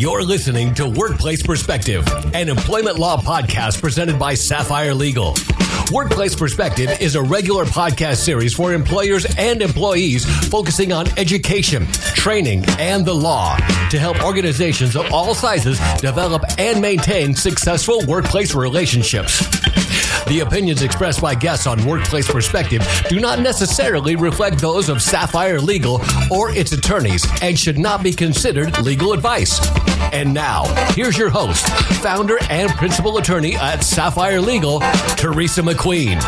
You're listening to Workplace Perspective, an employment law podcast presented by Sapphire Legal. Workplace Perspective is a regular podcast series for employers and employees focusing on education, training, and the law to help organizations of all sizes develop and maintain successful workplace relationships. The opinions expressed by guests on Workplace Perspective do not necessarily reflect those of Sapphire Legal or its attorneys and should not be considered legal advice. And now, here's your host, founder and principal attorney at Sapphire Legal, Teresa McQueen.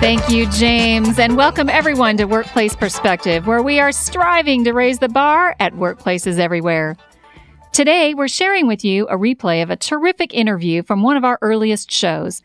Thank you, James, and welcome everyone to Workplace Perspective, where we are striving to raise the bar at workplaces everywhere. Today, we're sharing with you a replay of a terrific interview from one of our earliest shows.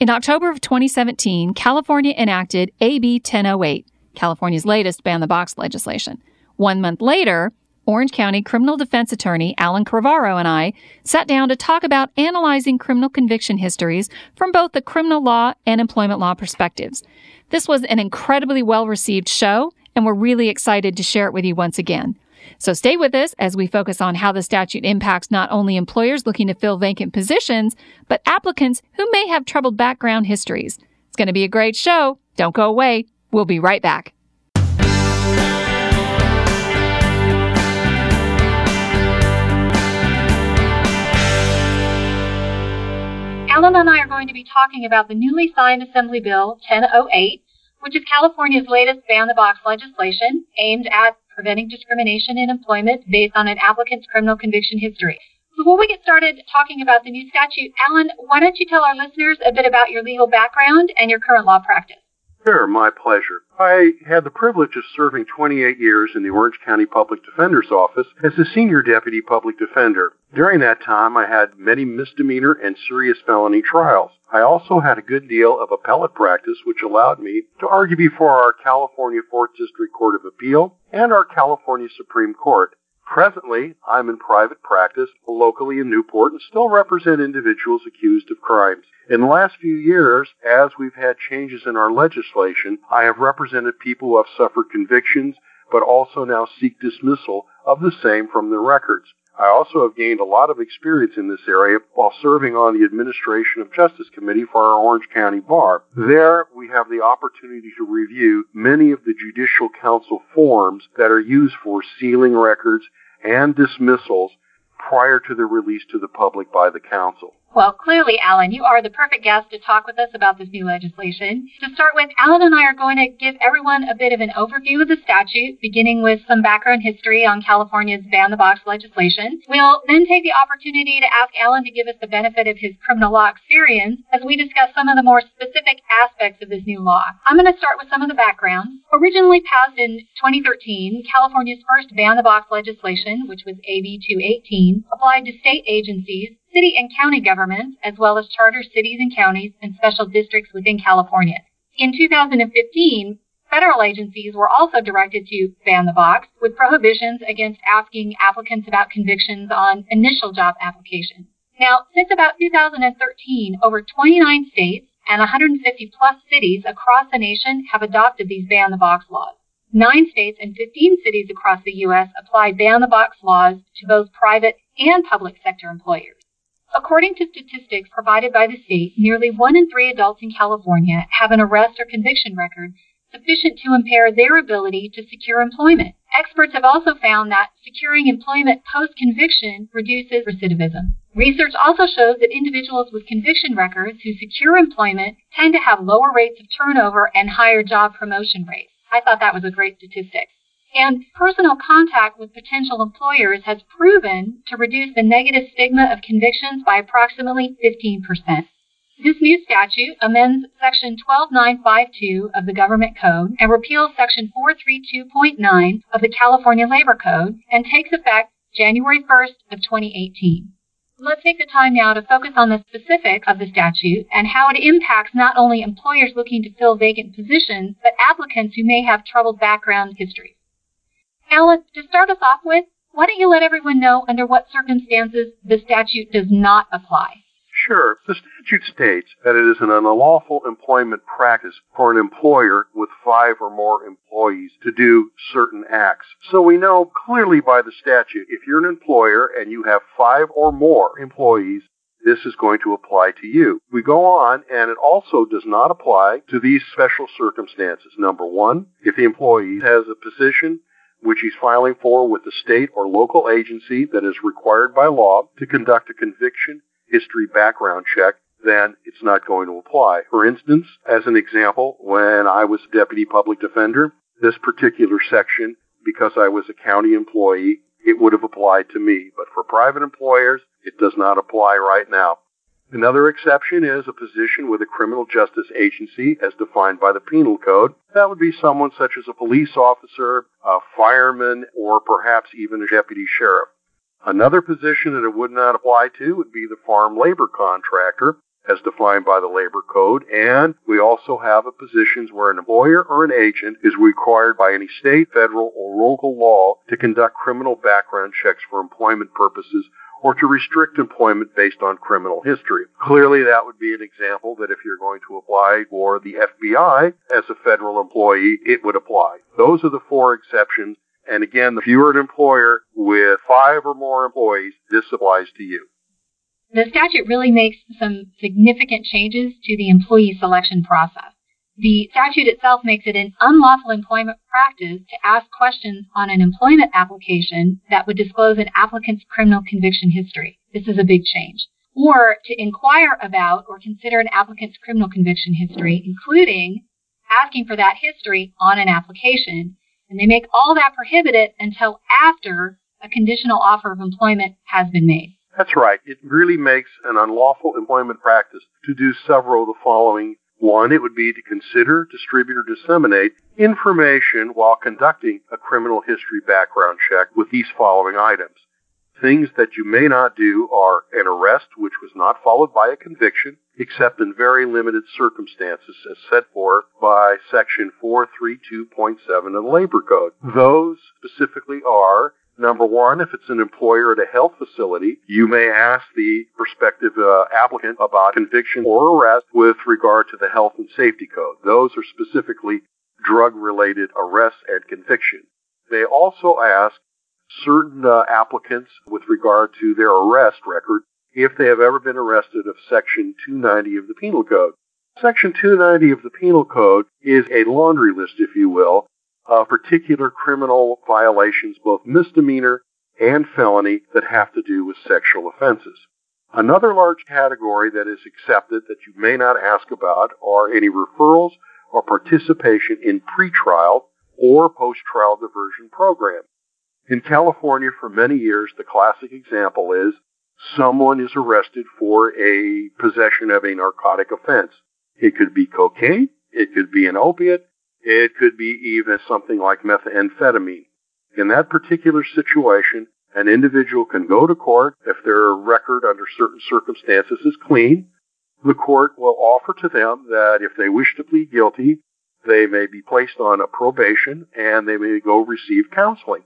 In October of 2017, California enacted AB 1008, California's latest ban the box legislation. One month later, Orange County criminal defense attorney Alan Crivaro and I sat down to talk about analyzing criminal conviction histories from both the criminal law and employment law perspectives. This was an incredibly well received show, and we're really excited to share it with you once again. So stay with us as we focus on how the statute impacts not only employers looking to fill vacant positions, but applicants who may have troubled background histories. It's going to be a great show. Don't go away. We'll be right back. Alan and I are going to be talking about the newly signed Assembly Bill 1008, which is California's latest ban the box legislation aimed at preventing discrimination in employment based on an applicant's criminal conviction history. Before we get started talking about the new statute, Alan, why don't you tell our listeners a bit about your legal background and your current law practice? Sure, my pleasure. I had the privilege of serving 28 years in the Orange County Public Defender's Office as the Senior Deputy Public Defender. During that time, I had many misdemeanor and serious felony trials. I also had a good deal of appellate practice, which allowed me to argue before our California 4th District Court of Appeal and our California Supreme Court. Presently, I'm in private practice locally in Newport and still represent individuals accused of crimes. In the last few years, as we've had changes in our legislation, I have represented people who have suffered convictions but also now seek dismissal of the same from their records. I also have gained a lot of experience in this area while serving on the Administration of Justice Committee for our Orange County Bar. There, we have the opportunity to review many of the Judicial Council forms that are used for sealing records and dismissals prior to their release to the public by the Council. Well, clearly, Alan, you are the perfect guest to talk with us about this new legislation. To start with, Alan and I are going to give everyone a bit of an overview of the statute, beginning with some background history on California's ban the box legislation. We'll then take the opportunity to ask Alan to give us the benefit of his criminal law experience as we discuss some of the more specific aspects of this new law. I'm going to start with some of the background. Originally passed in 2013, California's first ban the box legislation, which was AB 218, applied to state agencies city and county governments, as well as charter cities and counties and special districts within California. In 2015, federal agencies were also directed to ban the box with prohibitions against asking applicants about convictions on initial job applications. Now, since about 2013, over 29 states and 150 plus cities across the nation have adopted these ban the box laws. Nine states and 15 cities across the U.S. apply ban the box laws to both private and public sector employers. According to statistics provided by the state, nearly one in three adults in California have an arrest or conviction record sufficient to impair their ability to secure employment. Experts have also found that securing employment post conviction reduces recidivism. Research also shows that individuals with conviction records who secure employment tend to have lower rates of turnover and higher job promotion rates. I thought that was a great statistic. And personal contact with potential employers has proven to reduce the negative stigma of convictions by approximately 15%. This new statute amends Section 12952 of the Government Code and repeals Section 432.9 of the California Labor Code and takes effect January 1st of 2018. Let's take the time now to focus on the specifics of the statute and how it impacts not only employers looking to fill vacant positions, but applicants who may have troubled background histories. Alan, to start us off with, why don't you let everyone know under what circumstances the statute does not apply? Sure. The statute states that it is an unlawful employment practice for an employer with five or more employees to do certain acts. So we know clearly by the statute, if you're an employer and you have five or more employees, this is going to apply to you. We go on, and it also does not apply to these special circumstances. Number one, if the employee has a position which he's filing for with the state or local agency that is required by law to conduct a conviction history background check, then it's not going to apply. For instance, as an example, when I was deputy public defender, this particular section, because I was a county employee, it would have applied to me. But for private employers, it does not apply right now. Another exception is a position with a criminal justice agency as defined by the penal code. That would be someone such as a police officer, a fireman, or perhaps even a deputy sheriff. Another position that it would not apply to would be the farm labor contractor as defined by the labor code. And we also have positions where an employer or an agent is required by any state, federal, or local law to conduct criminal background checks for employment purposes or to restrict employment based on criminal history. Clearly, that would be an example that if you're going to apply for the FBI as a federal employee, it would apply. Those are the four exceptions. And again, if you're an employer with five or more employees, this applies to you. The statute really makes some significant changes to the employee selection process. The statute itself makes it an unlawful employment practice to ask questions on an employment application that would disclose an applicant's criminal conviction history. This is a big change. Or to inquire about or consider an applicant's criminal conviction history, including asking for that history on an application. And they make all that prohibited until after a conditional offer of employment has been made. That's right. It really makes an unlawful employment practice to do several of the following one, it would be to consider, distribute, or disseminate information while conducting a criminal history background check with these following items. Things that you may not do are an arrest which was not followed by a conviction, except in very limited circumstances as set forth by section 432.7 of the Labor Code. Those specifically are Number one, if it's an employer at a health facility, you may ask the prospective uh, applicant about conviction or arrest with regard to the health and safety code. Those are specifically drug related arrests and conviction. They also ask certain uh, applicants with regard to their arrest record if they have ever been arrested of section 290 of the penal code. Section 290 of the penal code is a laundry list, if you will, uh, particular criminal violations, both misdemeanor and felony, that have to do with sexual offenses. Another large category that is accepted that you may not ask about are any referrals or participation in pretrial or post-trial diversion programs. In California for many years, the classic example is someone is arrested for a possession of a narcotic offense. It could be cocaine, it could be an opiate, it could be even something like methamphetamine. In that particular situation, an individual can go to court if their record under certain circumstances is clean. The court will offer to them that if they wish to plead guilty, they may be placed on a probation and they may go receive counseling.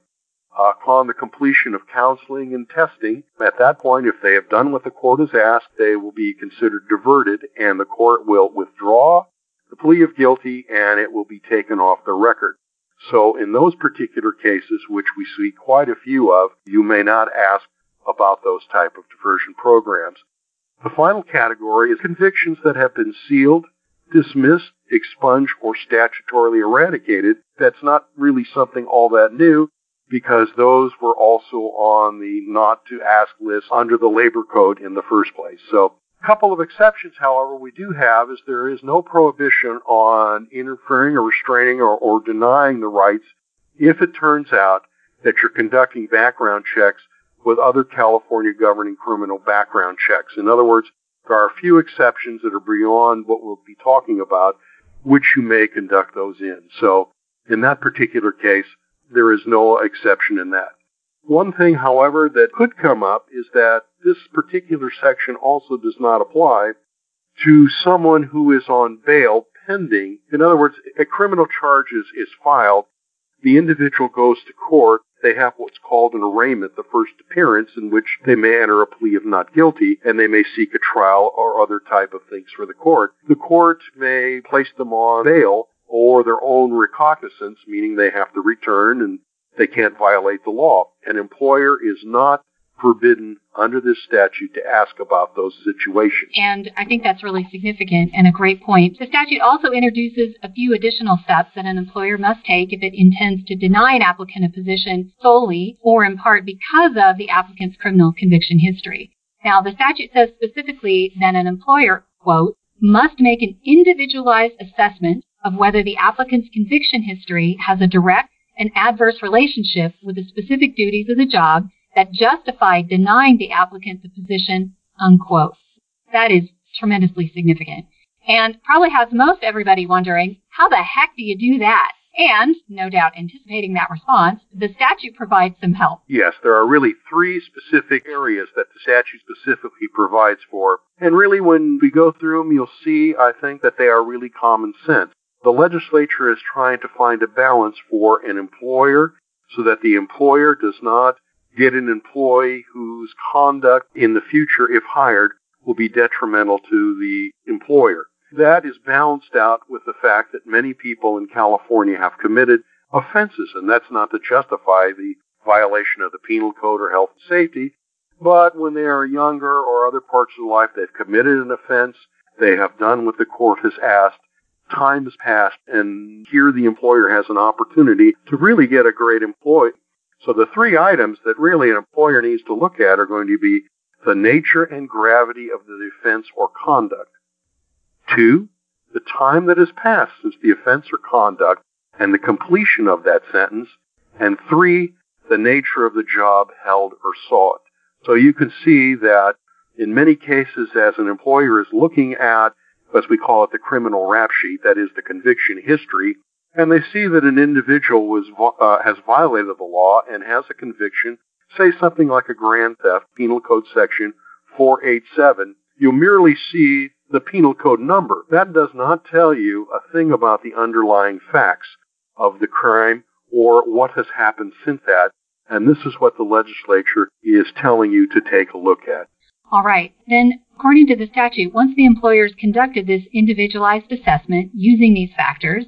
Upon the completion of counseling and testing, at that point, if they have done what the court has asked, they will be considered diverted and the court will withdraw the plea of guilty and it will be taken off the record. So in those particular cases, which we see quite a few of, you may not ask about those type of diversion programs. The final category is convictions that have been sealed, dismissed, expunged, or statutorily eradicated. That's not really something all that new because those were also on the not to ask list under the labor code in the first place. So couple of exceptions, however, we do have is there is no prohibition on interfering or restraining or, or denying the rights if it turns out that you're conducting background checks with other California governing criminal background checks. In other words, there are a few exceptions that are beyond what we'll be talking about, which you may conduct those in. So in that particular case, there is no exception in that. One thing, however, that could come up is that this particular section also does not apply to someone who is on bail pending. In other words, a criminal charge is, is filed, the individual goes to court, they have what's called an arraignment, the first appearance, in which they may enter a plea of not guilty and they may seek a trial or other type of things for the court. The court may place them on bail or their own recognizance, meaning they have to return and they can't violate the law. An employer is not forbidden under this statute to ask about those situations. And I think that's really significant and a great point. The statute also introduces a few additional steps that an employer must take if it intends to deny an applicant a position solely or in part because of the applicant's criminal conviction history. Now, the statute says specifically that an employer, quote, must make an individualized assessment of whether the applicant's conviction history has a direct and adverse relationship with the specific duties of the job that justify denying the applicant the position, unquote. That is tremendously significant and probably has most everybody wondering, how the heck do you do that? And, no doubt anticipating that response, the statute provides some help. Yes, there are really three specific areas that the statute specifically provides for. And really, when we go through them, you'll see, I think, that they are really common sense. The legislature is trying to find a balance for an employer so that the employer does not get an employee whose conduct in the future, if hired, will be detrimental to the employer. That is balanced out with the fact that many people in California have committed offenses, and that's not to justify the violation of the penal code or health and safety, but when they are younger or other parts of life, they've committed an offense, they have done what the court has asked, time has passed, and here the employer has an opportunity to really get a great employee. So the three items that really an employer needs to look at are going to be the nature and gravity of the offense or conduct. Two, the time that has passed since the offense or conduct and the completion of that sentence. And three, the nature of the job held or sought. So you can see that in many cases as an employer is looking at as we call it, the criminal rap sheet, that is the conviction history, and they see that an individual was uh, has violated the law and has a conviction, say something like a grand theft, Penal Code Section 487, you merely see the penal code number. That does not tell you a thing about the underlying facts of the crime or what has happened since that. And this is what the legislature is telling you to take a look at. All right. Then, according to the statute, once the employers conducted this individualized assessment using these factors,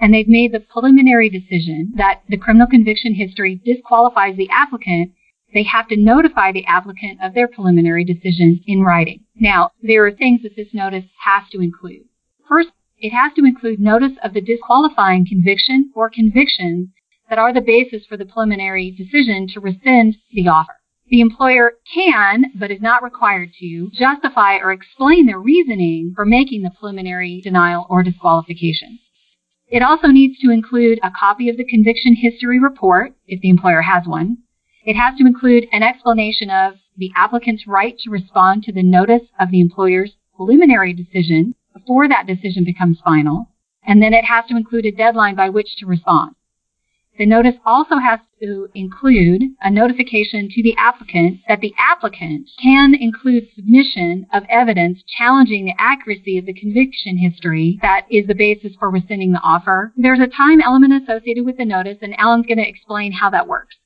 and they've made the preliminary decision that the criminal conviction history disqualifies the applicant, they have to notify the applicant of their preliminary decision in writing. Now, there are things that this notice has to include. First, it has to include notice of the disqualifying conviction or convictions that are the basis for the preliminary decision to rescind the offer. The employer can, but is not required to, justify or explain their reasoning for making the preliminary denial or disqualification. It also needs to include a copy of the conviction history report, if the employer has one. It has to include an explanation of the applicant's right to respond to the notice of the employer's preliminary decision before that decision becomes final. And then it has to include a deadline by which to respond. The notice also has to include a notification to the applicant that the applicant can include submission of evidence challenging the accuracy of the conviction history that is the basis for rescinding the offer. There's a time element associated with the notice, and Alan's going to explain how that works.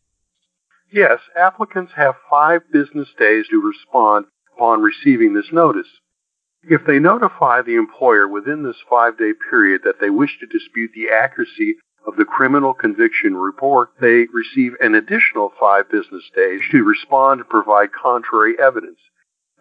Yes, applicants have five business days to respond upon receiving this notice. If they notify the employer within this five day period that they wish to dispute the accuracy of the criminal conviction report, they receive an additional five business days to respond and provide contrary evidence.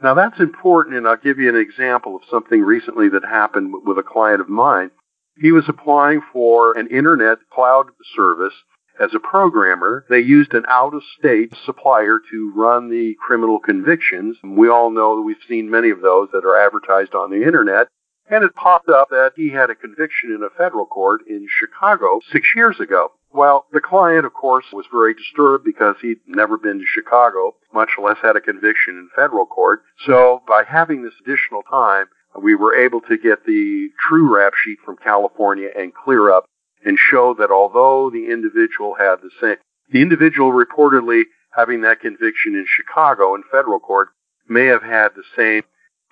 Now that's important, and I'll give you an example of something recently that happened with a client of mine. He was applying for an internet cloud service as a programmer. They used an out of state supplier to run the criminal convictions. We all know that we've seen many of those that are advertised on the internet. And it popped up that he had a conviction in a federal court in Chicago six years ago. Well, the client, of course, was very disturbed because he'd never been to Chicago, much less had a conviction in federal court. So by having this additional time, we were able to get the true rap sheet from California and clear up and show that although the individual had the same, the individual reportedly having that conviction in Chicago in federal court may have had the same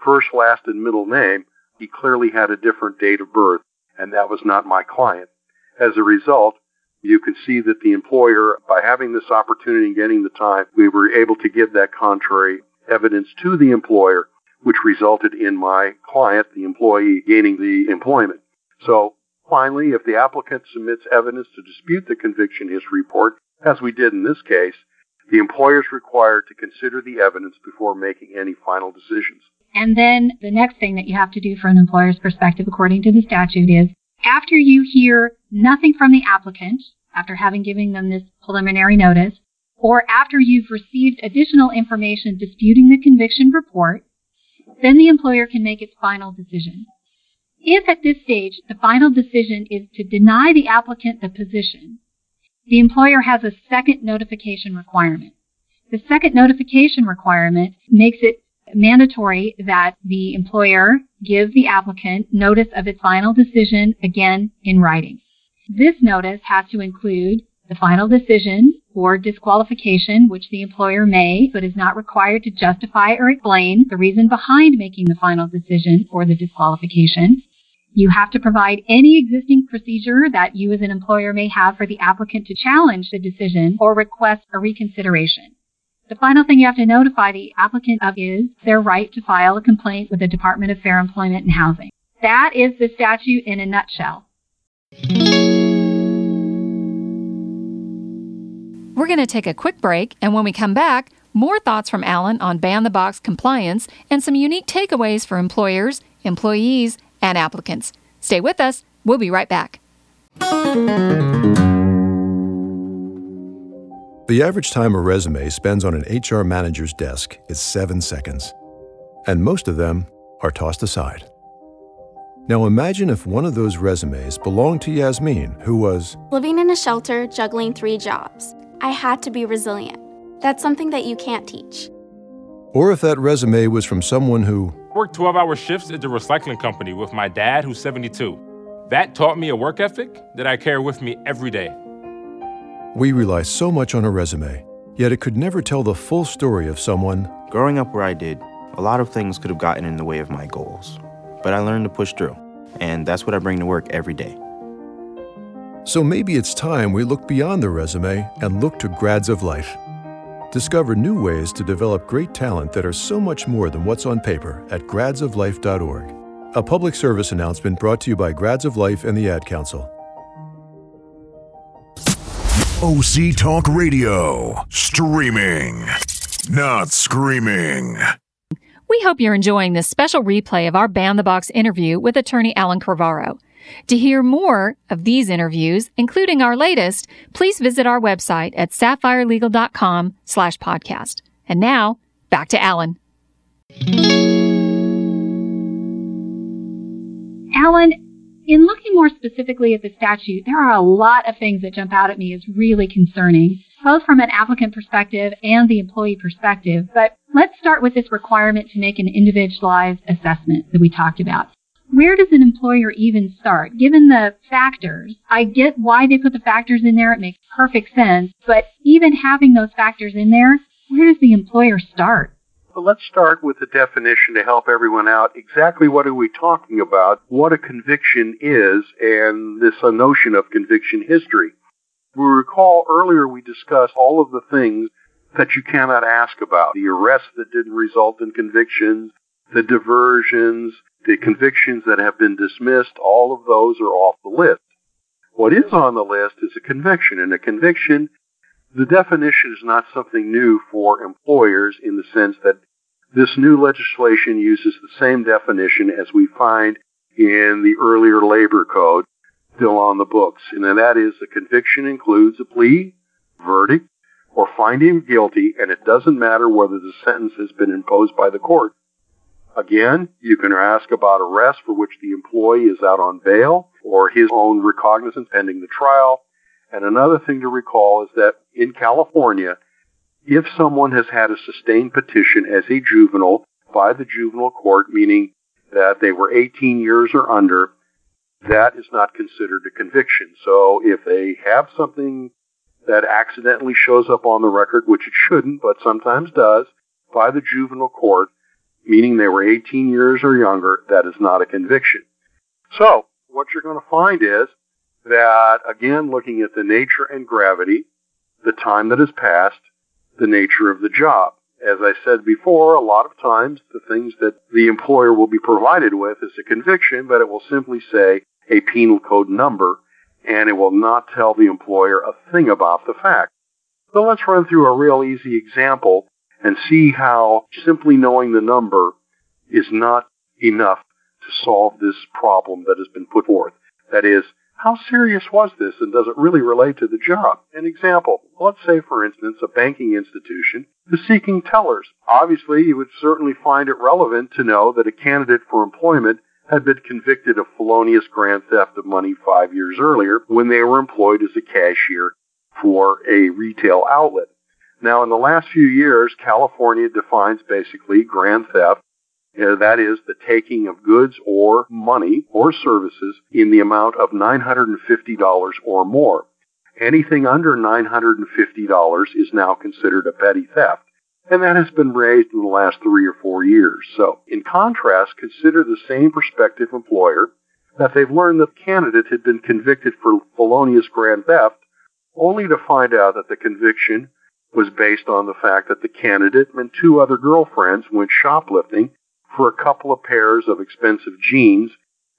first, last, and middle name, he clearly had a different date of birth, and that was not my client. As a result, you can see that the employer, by having this opportunity and getting the time, we were able to give that contrary evidence to the employer, which resulted in my client, the employee, gaining the employment. So finally, if the applicant submits evidence to dispute the conviction history report, as we did in this case, the employer is required to consider the evidence before making any final decisions. And then the next thing that you have to do from an employer's perspective, according to the statute, is after you hear nothing from the applicant, after having given them this preliminary notice, or after you've received additional information disputing the conviction report, then the employer can make its final decision. If at this stage the final decision is to deny the applicant the position, the employer has a second notification requirement. The second notification requirement makes it mandatory that the employer give the applicant notice of its final decision again in writing. This notice has to include the final decision or disqualification, which the employer may, but is not required to justify or explain the reason behind making the final decision or the disqualification. You have to provide any existing procedure that you as an employer may have for the applicant to challenge the decision or request a reconsideration. The final thing you have to notify the applicant of is their right to file a complaint with the Department of Fair Employment and Housing. That is the statute in a nutshell. We're going to take a quick break, and when we come back, more thoughts from Alan on ban the box compliance and some unique takeaways for employers, employees, and applicants. Stay with us. We'll be right back. The average time a resume spends on an HR manager's desk is seven seconds, and most of them are tossed aside. Now imagine if one of those resumes belonged to Yasmin, who was living in a shelter, juggling three jobs. I had to be resilient. That's something that you can't teach. Or if that resume was from someone who worked 12 hour shifts at the recycling company with my dad, who's 72. That taught me a work ethic that I carry with me every day. We rely so much on a resume, yet it could never tell the full story of someone. Growing up where I did, a lot of things could have gotten in the way of my goals. But I learned to push through, and that's what I bring to work every day. So maybe it's time we look beyond the resume and look to Grads of Life. Discover new ways to develop great talent that are so much more than what's on paper at gradsoflife.org. A public service announcement brought to you by Grads of Life and the Ad Council. OC Talk Radio. Streaming, not screaming. We hope you're enjoying this special replay of our Ban the Box interview with attorney Alan Crivaro. To hear more of these interviews, including our latest, please visit our website at sapphirelegal.com slash podcast. And now, back to Alan. Alan, in looking more specifically at the statute, there are a lot of things that jump out at me as really concerning, both from an applicant perspective and the employee perspective. But let's start with this requirement to make an individualized assessment that we talked about. Where does an employer even start? Given the factors, I get why they put the factors in there. It makes perfect sense. But even having those factors in there, where does the employer start? Well, let's start with the definition to help everyone out. Exactly what are we talking about? What a conviction is, and this notion of conviction history. We recall earlier we discussed all of the things that you cannot ask about. The arrests that didn't result in convictions, the diversions, the convictions that have been dismissed, all of those are off the list. What is on the list is a conviction, and a conviction the definition is not something new for employers in the sense that this new legislation uses the same definition as we find in the earlier labor code still on the books. And that is a conviction includes a plea, verdict, or finding guilty, and it doesn't matter whether the sentence has been imposed by the court. Again, you can ask about arrest for which the employee is out on bail or his own recognizance pending the trial and another thing to recall is that in California, if someone has had a sustained petition as a juvenile by the juvenile court, meaning that they were 18 years or under, that is not considered a conviction. So if they have something that accidentally shows up on the record, which it shouldn't, but sometimes does, by the juvenile court, meaning they were 18 years or younger, that is not a conviction. So what you're going to find is that, again, looking at the nature and gravity, the time that has passed, the nature of the job. As I said before, a lot of times the things that the employer will be provided with is a conviction, but it will simply say a penal code number, and it will not tell the employer a thing about the fact. So let's run through a real easy example and see how simply knowing the number is not enough to solve this problem that has been put forth. That is, how serious was this and does it really relate to the job? An example, let's say for instance a banking institution is seeking tellers. Obviously you would certainly find it relevant to know that a candidate for employment had been convicted of felonious grand theft of money five years earlier when they were employed as a cashier for a retail outlet. Now in the last few years, California defines basically grand theft Uh, that is the taking of goods or money or services in the amount of $950 or more. Anything under $950 is now considered a petty theft. And that has been raised in the last three or four years. So, in contrast, consider the same prospective employer that they've learned the candidate had been convicted for felonious grand theft, only to find out that the conviction was based on the fact that the candidate and two other girlfriends went shoplifting for a couple of pairs of expensive jeans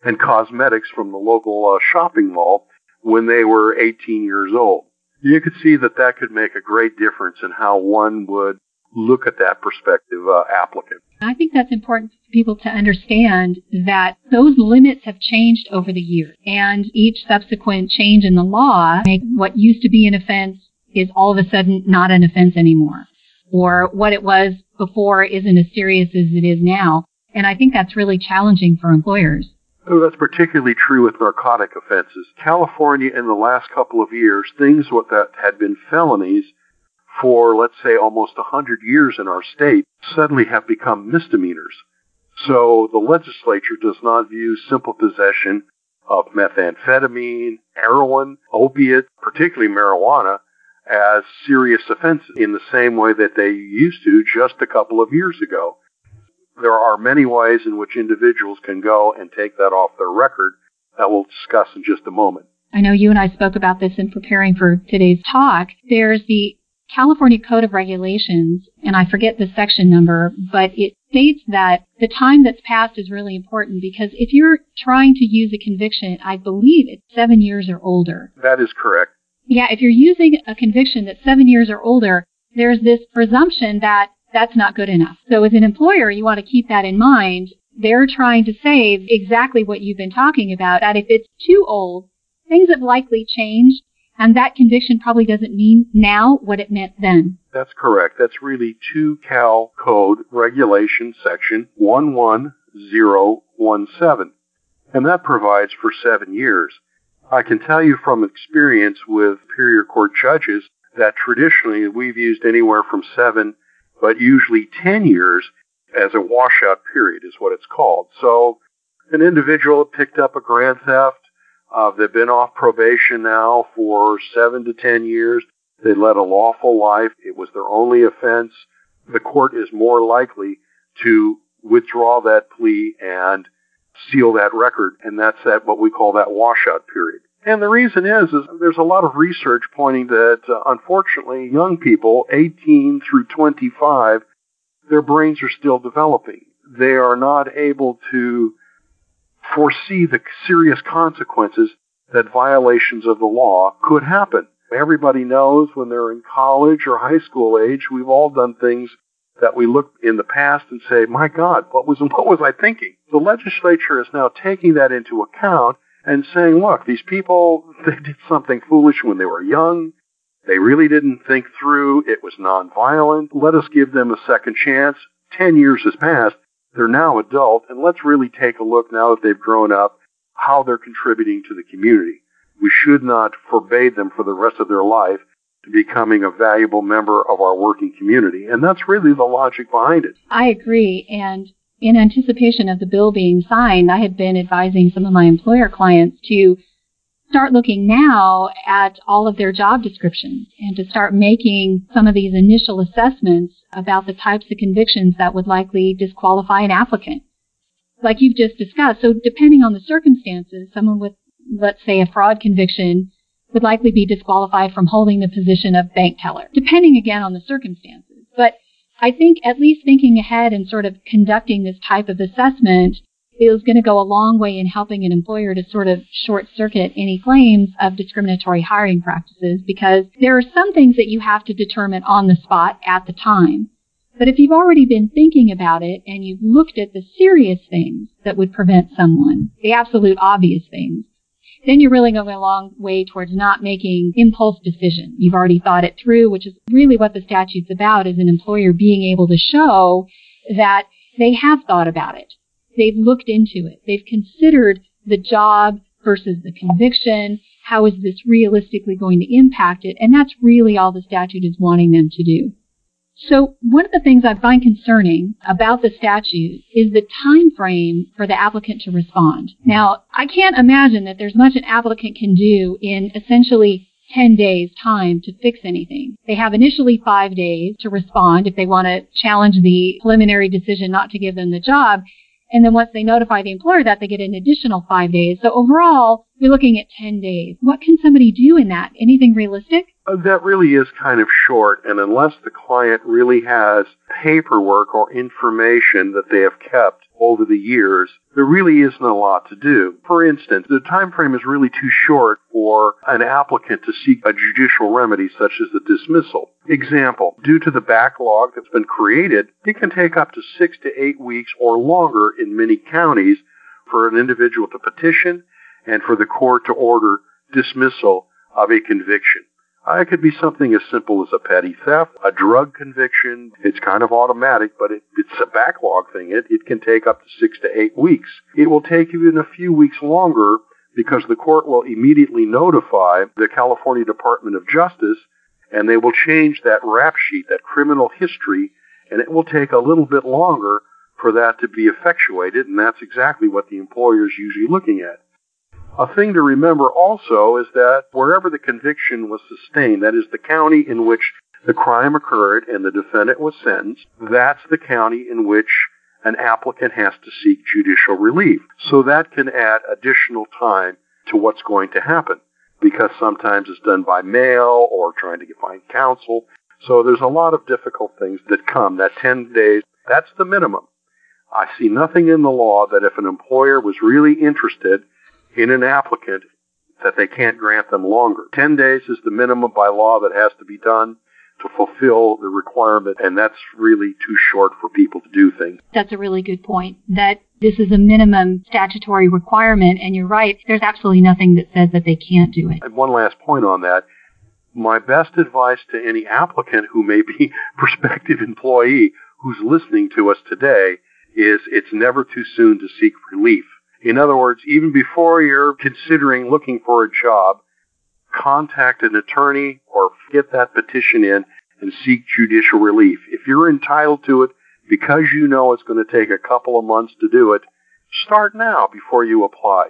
and cosmetics from the local uh, shopping mall when they were 18 years old. You could see that that could make a great difference in how one would look at that prospective uh, applicant. I think that's important for people to understand that those limits have changed over the years and each subsequent change in the law make what used to be an offense is all of a sudden not an offense anymore or what it was before isn't as serious as it is now. And I think that's really challenging for employers. Oh, that's particularly true with narcotic offenses. California, in the last couple of years, things that had been felonies for, let's say, almost a hundred years in our state suddenly have become misdemeanors. So the legislature does not view simple possession of methamphetamine, heroin, opiate, particularly marijuana, as serious offenses in the same way that they used to just a couple of years ago. There are many ways in which individuals can go and take that off their record that we'll discuss in just a moment. I know you and I spoke about this in preparing for today's talk. There's the California Code of Regulations, and I forget the section number, but it states that the time that's passed is really important because if you're trying to use a conviction, I believe it's seven years or older. That is correct yeah, if you're using a conviction that's seven years or older, there's this presumption that that's not good enough. So as an employer, you want to keep that in mind. They're trying to save exactly what you've been talking about, that if it's too old, things have likely changed, and that conviction probably doesn't mean now what it meant then. That's correct. That's really 2 Cal Code Regulation Section 11017. And that provides for seven years. I can tell you from experience with superior court judges that traditionally we've used anywhere from seven, but usually 10 years as a washout period is what it's called. So an individual picked up a grand theft. Uh, they've been off probation now for seven to 10 years. They led a lawful life. It was their only offense. The court is more likely to withdraw that plea and seal that record, and that's that what we call that washout period. And the reason is, is there's a lot of research pointing that, uh, unfortunately, young people, 18 through 25, their brains are still developing. They are not able to foresee the serious consequences that violations of the law could happen. Everybody knows when they're in college or high school age, we've all done things that we look in the past and say, my God, what was, what was I thinking? The legislature is now taking that into account and saying, look, these people, they did something foolish when they were young. They really didn't think through. It was nonviolent. Let us give them a second chance. Ten years has passed. They're now adult, and let's really take a look now that they've grown up, how they're contributing to the community. We should not forbade them for the rest of their life to becoming a valuable member of our working community. And that's really the logic behind it. I agree. And in anticipation of the bill being signed, I had been advising some of my employer clients to start looking now at all of their job descriptions and to start making some of these initial assessments about the types of convictions that would likely disqualify an applicant. Like you've just discussed, so depending on the circumstances, someone with let's say a fraud conviction, would likely be disqualified from holding the position of bank teller, depending again on the circumstances. But I think at least thinking ahead and sort of conducting this type of assessment is going to go a long way in helping an employer to sort of short circuit any claims of discriminatory hiring practices because there are some things that you have to determine on the spot at the time. But if you've already been thinking about it and you've looked at the serious things that would prevent someone, the absolute obvious things, then you're really going a long way towards not making impulse decisions. You've already thought it through, which is really what the statute's about is an employer being able to show that they have thought about it. They've looked into it. They've considered the job versus the conviction. How is this realistically going to impact it? And that's really all the statute is wanting them to do. So one of the things I find concerning about the statute is the time frame for the applicant to respond. Now, I can't imagine that there's much an applicant can do in essentially 10 days time to fix anything. They have initially five days to respond if they want to challenge the preliminary decision not to give them the job. And then once they notify the employer that, they get an additional five days. So overall, you're looking at 10 days. What can somebody do in that? Anything realistic? Uh, that really is kind of short, and unless the client really has paperwork or information that they have kept over the years, there really isn't a lot to do. For instance, the time frame is really too short for an applicant to seek a judicial remedy such as the dismissal. Example, due to the backlog that's been created, it can take up to six to eight weeks or longer in many counties for an individual to petition and for the court to order dismissal of a conviction. It could be something as simple as a petty theft, a drug conviction. It's kind of automatic, but it, it's a backlog thing. It, it can take up to six to eight weeks. It will take even a few weeks longer because the court will immediately notify the California Department of Justice and they will change that rap sheet, that criminal history, and it will take a little bit longer for that to be effectuated, and that's exactly what the employer is usually looking at. A thing to remember also is that wherever the conviction was sustained, that is the county in which the crime occurred and the defendant was sentenced, that's the county in which an applicant has to seek judicial relief. So that can add additional time to what's going to happen because sometimes it's done by mail or trying to find counsel. So there's a lot of difficult things that come. That 10 days, that's the minimum. I see nothing in the law that if an employer was really interested in an applicant that they can't grant them longer. 10 days is the minimum by law that has to be done to fulfill the requirement, and that's really too short for people to do things. That's a really good point. That this is a minimum statutory requirement, and you're right, there's absolutely nothing that says that they can't do it. And one last point on that. My best advice to any applicant who may be prospective employee who's listening to us today is it's never too soon to seek relief. In other words, even before you're considering looking for a job, contact an attorney or get that petition in and seek judicial relief. If you're entitled to it because you know it's going to take a couple of months to do it, start now before you apply.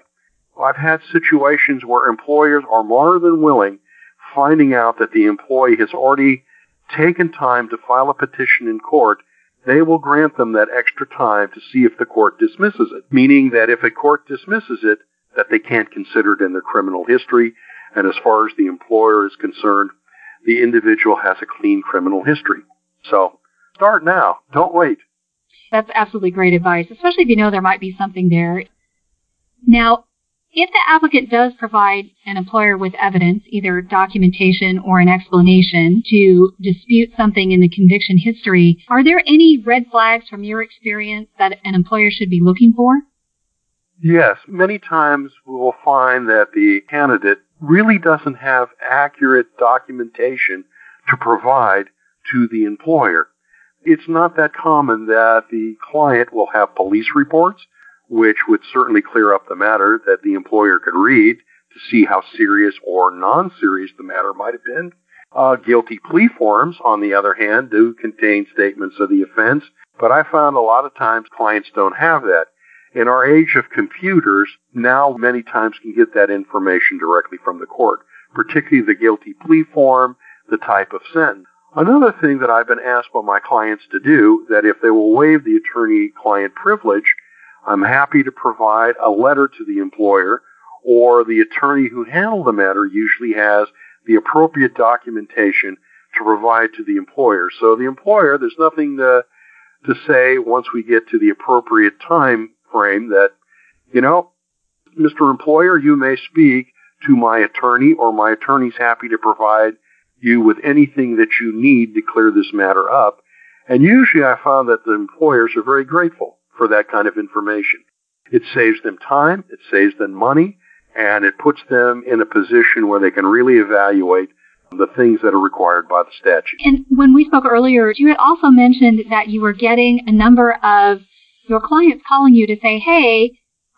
I've had situations where employers are more than willing finding out that the employee has already taken time to file a petition in court they will grant them that extra time to see if the court dismisses it. Meaning that if a court dismisses it, that they can't consider it in their criminal history. And as far as the employer is concerned, the individual has a clean criminal history. So start now. Don't wait. That's absolutely great advice, especially if you know there might be something there. Now, if the applicant does provide an employer with evidence, either documentation or an explanation to dispute something in the conviction history, are there any red flags from your experience that an employer should be looking for? Yes, many times we will find that the candidate really doesn't have accurate documentation to provide to the employer. It's not that common that the client will have police reports which would certainly clear up the matter that the employer could read to see how serious or non-serious the matter might have been. Uh, guilty plea forms, on the other hand, do contain statements of the offense, but I found a lot of times clients don't have that. In our age of computers, now many times can get that information directly from the court, particularly the guilty plea form, the type of sentence. Another thing that I've been asked by my clients to do, that if they will waive the attorney-client privilege, I'm happy to provide a letter to the employer or the attorney who handled the matter usually has the appropriate documentation to provide to the employer. So the employer, there's nothing to, to say once we get to the appropriate time frame that, you know, Mr. Employer, you may speak to my attorney or my attorney's happy to provide you with anything that you need to clear this matter up. And usually I found that the employers are very grateful for that kind of information. It saves them time, it saves them money, and it puts them in a position where they can really evaluate the things that are required by the statute. And when we spoke earlier, you had also mentioned that you were getting a number of your clients calling you to say, hey,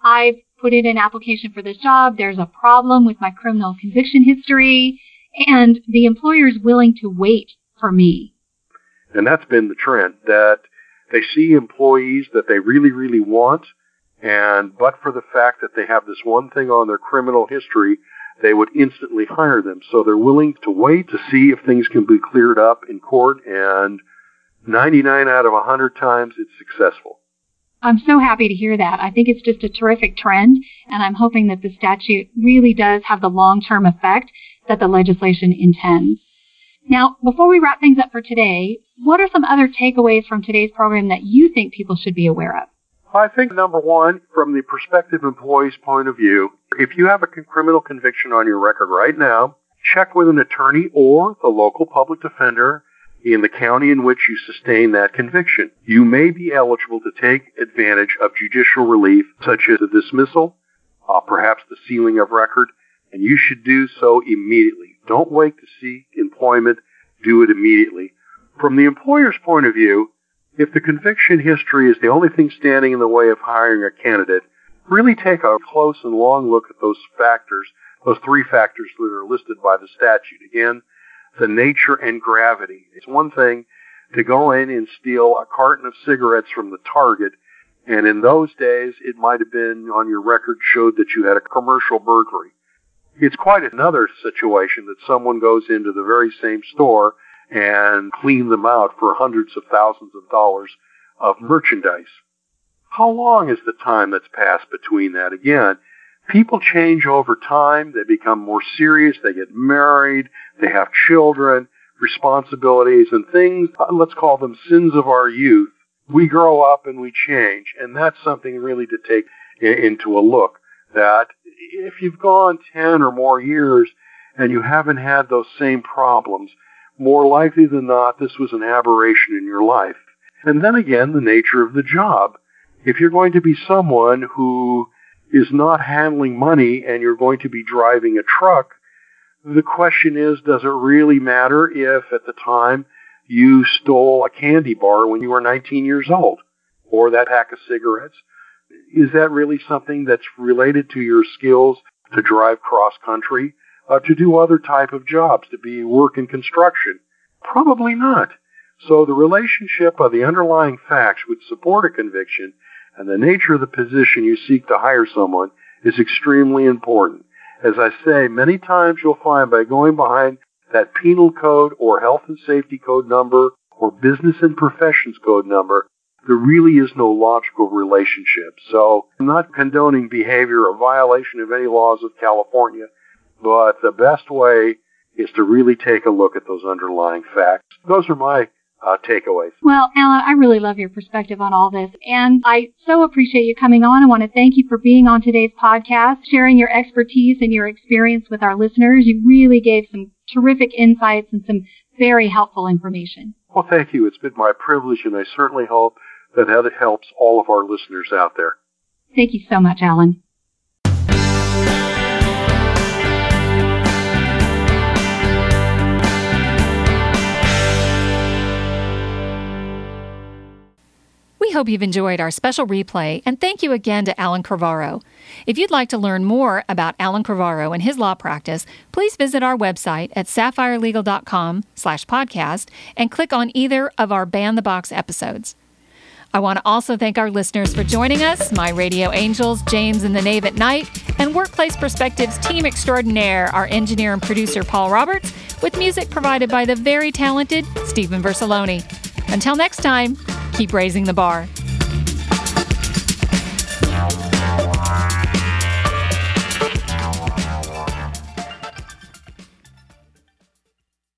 I've put in an application for this job. There's a problem with my criminal conviction history, and the employer is willing to wait for me. And that's been the trend that they see employees that they really, really want, and but for the fact that they have this one thing on their criminal history, they would instantly hire them. So they're willing to wait to see if things can be cleared up in court, and 99 out of 100 times it's successful. I'm so happy to hear that. I think it's just a terrific trend, and I'm hoping that the statute really does have the long-term effect that the legislation intends. Now, before we wrap things up for today, what are some other takeaways from today's program that you think people should be aware of? I think number one, from the prospective employee's point of view, if you have a criminal conviction on your record right now, check with an attorney or the local public defender in the county in which you sustain that conviction. You may be eligible to take advantage of judicial relief such as a dismissal, uh, perhaps the sealing of record, and you should do so immediately. Don't wait to seek employment. Do it immediately. From the employer's point of view, if the conviction history is the only thing standing in the way of hiring a candidate, really take a close and long look at those factors, those three factors that are listed by the statute. Again, the nature and gravity. It's one thing to go in and steal a carton of cigarettes from the Target, and in those days it might have been on your record showed that you had a commercial burglary. It's quite another situation that someone goes into the very same store and clean them out for hundreds of thousands of dollars of merchandise. How long is the time that's passed between that? Again, people change over time. They become more serious. They get married. They have children, responsibilities, and things, uh, let's call them sins of our youth. We grow up and we change. And that's something really to take into a look that if you've gone 10 or more years and you haven't had those same problems, more likely than not, this was an aberration in your life. And then again, the nature of the job. If you're going to be someone who is not handling money and you're going to be driving a truck, the question is, does it really matter if at the time you stole a candy bar when you were 19 years old or that pack of cigarettes? Is that really something that's related to your skills to drive cross country? uh, to do other type of jobs, to be work in construction? Probably not. So the relationship of the underlying facts which support a conviction and the nature of the position you seek to hire someone is extremely important. As I say, many times you'll find by going behind that penal code or health and safety code number or business and professions code number, there really is no logical relationship. So I'm not condoning behavior or violation of any laws of California but the best way is to really take a look at those underlying facts. Those are my uh, takeaways. Well, Alan, I really love your perspective on all this. And I so appreciate you coming on. I want to thank you for being on today's podcast, sharing your expertise and your experience with our listeners. You really gave some terrific insights and some very helpful information. Well, thank you. It's been my privilege, and I certainly hope that it helps all of our listeners out there. Thank you so much, Alan. We hope you've enjoyed our special replay, and thank you again to Alan Crivaro. If you'd like to learn more about Alan Crivaro and his law practice, please visit our website at sapphirelegal.com slash podcast and click on either of our Ban the Box episodes. I want to also thank our listeners for joining us, my radio angels, James and the Knave at Night, and Workplace Perspectives team extraordinaire, our engineer and producer, Paul Roberts, with music provided by the very talented Stephen Versaloni. Until next time, keep raising the bar.